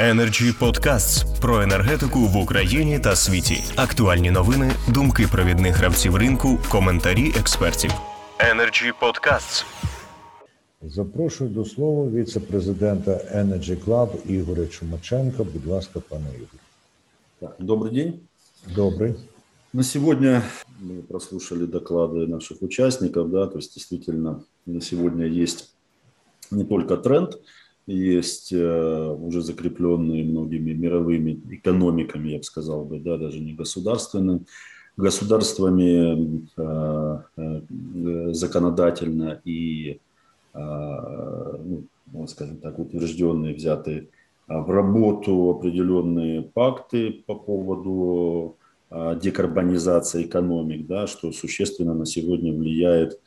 Energy Podcasts про енергетику в Україні та світі. Актуальні новини, думки провідних гравців ринку, коментарі експертів. Energy Podcasts. Запрошую до слова віце-президента Energy Club Ігоря Чумаченка. Будь ласка, пане Ігор. Так, добрый день. Добрий. На сегодня мы прослушали доклады наших участников, да, то есть действительно на сегодня есть не только тренд, есть э, уже закрепленные многими мировыми экономиками, я бы сказал бы, да, даже не государственными, государствами э, э, законодательно и, ну, скажем так, утвержденные, взятые в работу определенные пакты по поводу декарбонизации экономик, да, что существенно на сегодня влияет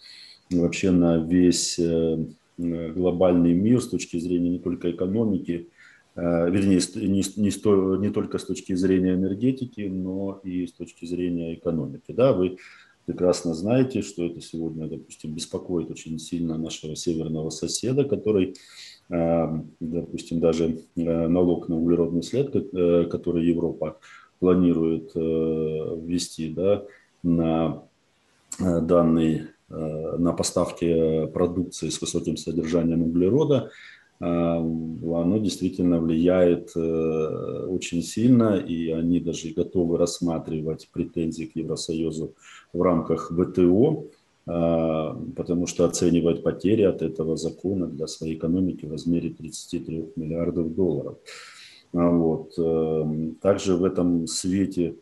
вообще на весь глобальный мир с точки зрения не только экономики, э, вернее, не, не, не только с точки зрения энергетики, но и с точки зрения экономики. Да, вы прекрасно знаете, что это сегодня, допустим, беспокоит очень сильно нашего северного соседа, который, э, допустим, даже налог на углеродный след, который Европа планирует ввести да, на данный Э, на поставки продукции с высоким содержанием углерода, э, оно действительно влияет э, очень сильно, и они даже готовы рассматривать претензии к Евросоюзу в рамках ВТО, потому что оценивают потери от этого закона для своей экономики в размере 33 миллиардов долларов. Вот. Также в этом свете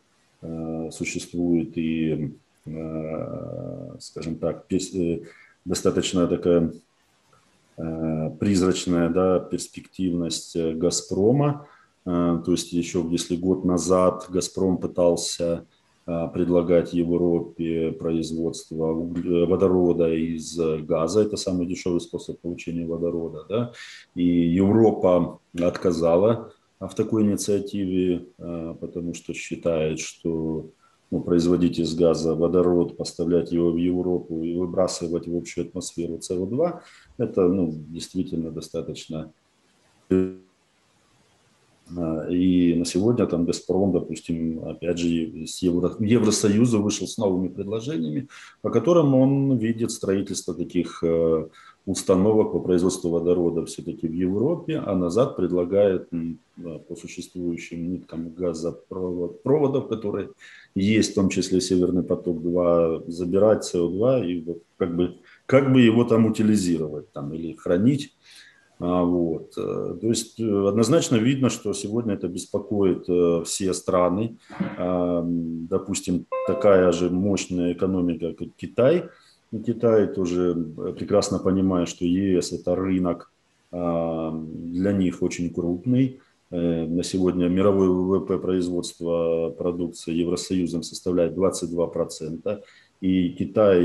существует и Э, скажем так, э, достаточно такая э, призрачная да, перспективность «Газпрома». То есть еще если год назад «Газпром» пытался предлагать Европе производство водорода из газа. Это самый дешевый способ получения водорода. Да? И Европа отказала в такой инициативе, потому что считает, что ну, производить из газа водород, поставлять его в Европу и выбрасывать в общую атмосферу СО2, это ну, действительно достаточно а, и на сегодня там Газпром, допустим, опять же, с Евро, Евросоюза вышел с новыми предложениями, по которым он видит строительство таких э, установок по производству водорода все-таки в Европе, а назад предлагает по существующим ниткам газопроводов, которые есть, в том числе Северный поток-2, забирать СО2 и как бы, как бы его там утилизировать там, или хранить. А, вот. Э, то есть э, однозначно видно, что сегодня это беспокоит э, все страны. А, допустим, такая же мощная экономика, как Китай. Китай тоже прекрасно понимает, что ЕС это рынок а, для них очень крупный. На сегодня мировой ВВП производства продукции Евросоюзом составляет 22%. И Китай,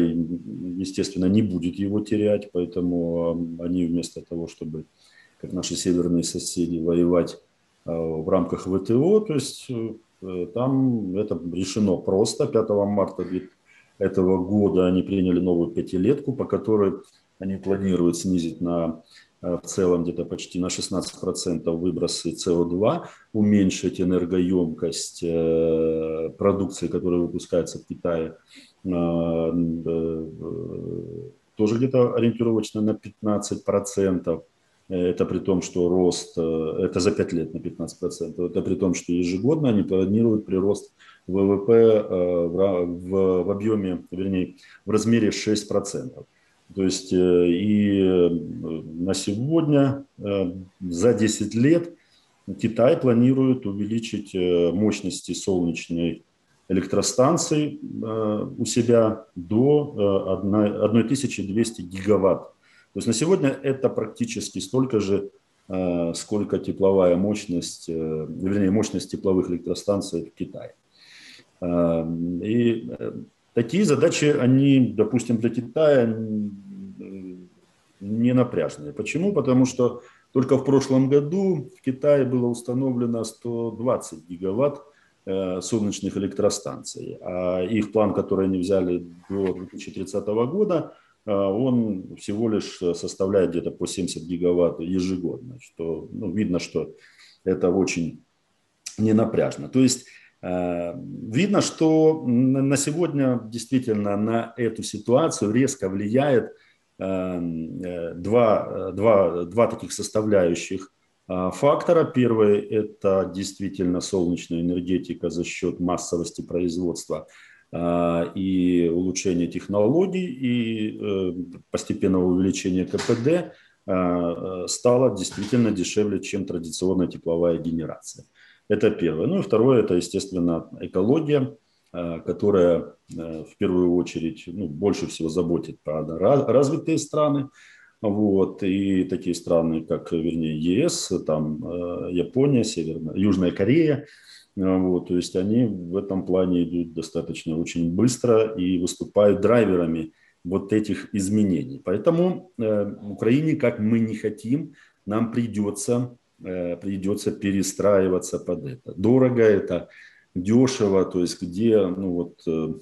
естественно, не будет его терять, поэтому они вместо того, чтобы, как наши северные соседи, воевать а, в рамках ВТО, то есть э, там это решено просто. 5 марта этого года они приняли новую пятилетку, по которой они планируют снизить на э, в целом где-то почти на 16% выбросы СО2, уменьшить энергоемкость э, продукции, которая выпускается в Китае Э, тоже где-то ориентировочно на 15%. Это при том, что рост, э, это за 5 лет на 15%. Это при том, что ежегодно они планируют прирост ВВП э, в, в, в объеме, вернее, в размере 6%. То есть и на сегодня за 10 лет Китай планирует увеличить мощности солнечной электростанций э, у себя до 1200 э, гигаватт. То есть на сегодня это практически столько же, э, сколько тепловая мощность, вернее, мощность тепловых электростанций в Китае. И такие задачи, они, допустим, для Китая не напряжные. Почему? Потому что только в прошлом году в Китае было установлено 120 гигаватт Э, солнечных электростанций. А их план, который они взяли до 2030 года, он всего лишь составляет где-то по 70 гигаватт ежегодно, что ну, видно, что это очень ненапряжно. То есть видно, что на сегодня действительно на эту ситуацию резко влияет два, два, два таких составляющих фактора. Первый – это действительно солнечная энергетика за счет массовости производства – а, и улучшение технологий и э, постепенного увеличения КПД а, э, стало действительно дешевле, чем традиционная тепловая генерация. Это первое. Ну и второе, это, естественно, экология, а, которая э, в первую очередь ну, больше всего заботит про развитые страны. Вот, и такие страны, как, вернее, ЕС, там, Япония, Северная, Южная Корея – а, вот, то есть они в этом плане идут достаточно очень быстро и выступают драйверами вот этих изменений. Поэтому э, Украине, как мы не хотим, нам придется, э, придется перестраиваться под это. Дорого это, дешево, то есть где, ну вот, э,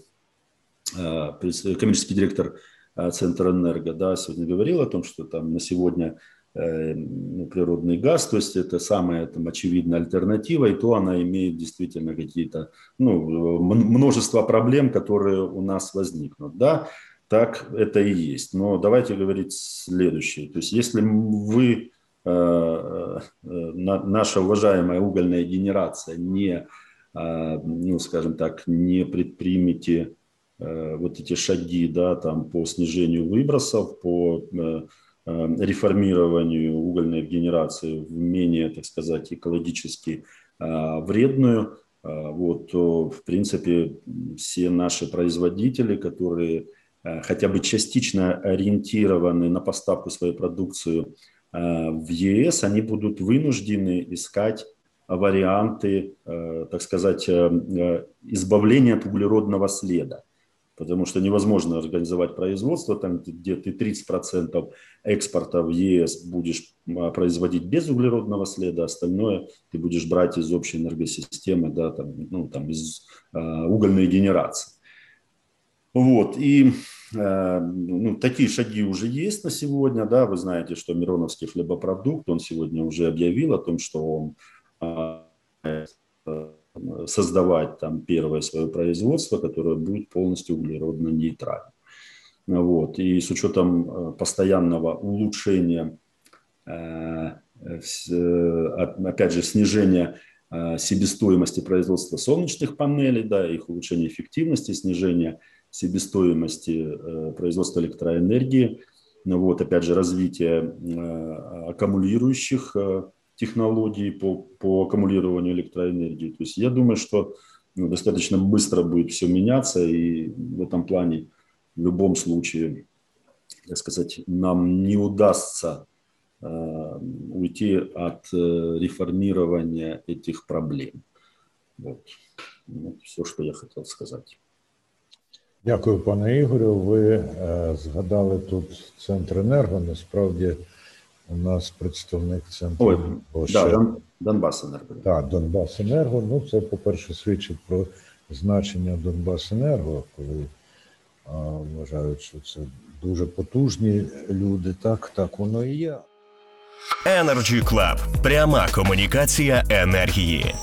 э, коммерческий директор э, Центра Энерго, да, сегодня говорил о том, что там на сегодня природный газ, то есть это самая там, очевидная альтернатива, и то она имеет действительно какие-то, ну, множество проблем, которые у нас возникнут, да, так это и есть. Но давайте говорить следующее, то есть если вы, э, э, наша уважаемая угольная генерация не, ну, скажем так, не предпримете вот эти шаги, да, там по снижению выбросов, по Э, реформированию угольной генерации в менее, так сказать, экологически э, вредную, э, вот, в принципе, все наши производители, которые хотя бы частично ориентированы на поставку своей продукции в ЕС, они будут вынуждены искать варианты, так сказать, избавления от углеродного следа потому что невозможно организовать производство, там, где ты 30% экспорта в ЕС будешь а, производить без углеродного следа, остальное ты будешь брать из общей энергосистемы, да, там, ну, там, из э, угольной генерации. Вот, и э, ну, такие шаги уже есть на сегодня, да, вы знаете, что Мироновский хлебопродукт, он сегодня уже объявил о том, что он э, создавать там первое свое производство, которое будет полностью углеродно нейтрально. Вот. И с учетом э, постоянного улучшения, э, э, опять же, снижения себестоимости производства солнечных панелей, да, их улучшения эффективности, снижения себестоимости производства электроэнергии, вот, опять же, развитие аккумулирующих технологий по, по аккумулированию электроэнергии. То есть я думаю, что ну, достаточно быстро будет все меняться, и в этом плане в любом случае, так сказать, нам не удастся э, уйти от э, реформирования этих проблем. Вот. вот все, що я хотів сказати. Дякую, пане Ігорю. Ви е, згадали тут центр енерго. Насправді у нас представник центру Ой, да, Дон, Донбасенерго. Так, Донбасенерго. Ну, це, по-перше, свідчить про значення Донбасенерго, коли а, вважають, що це дуже потужні люди. Так, так воно і є. Energy Club. пряма комунікація енергії.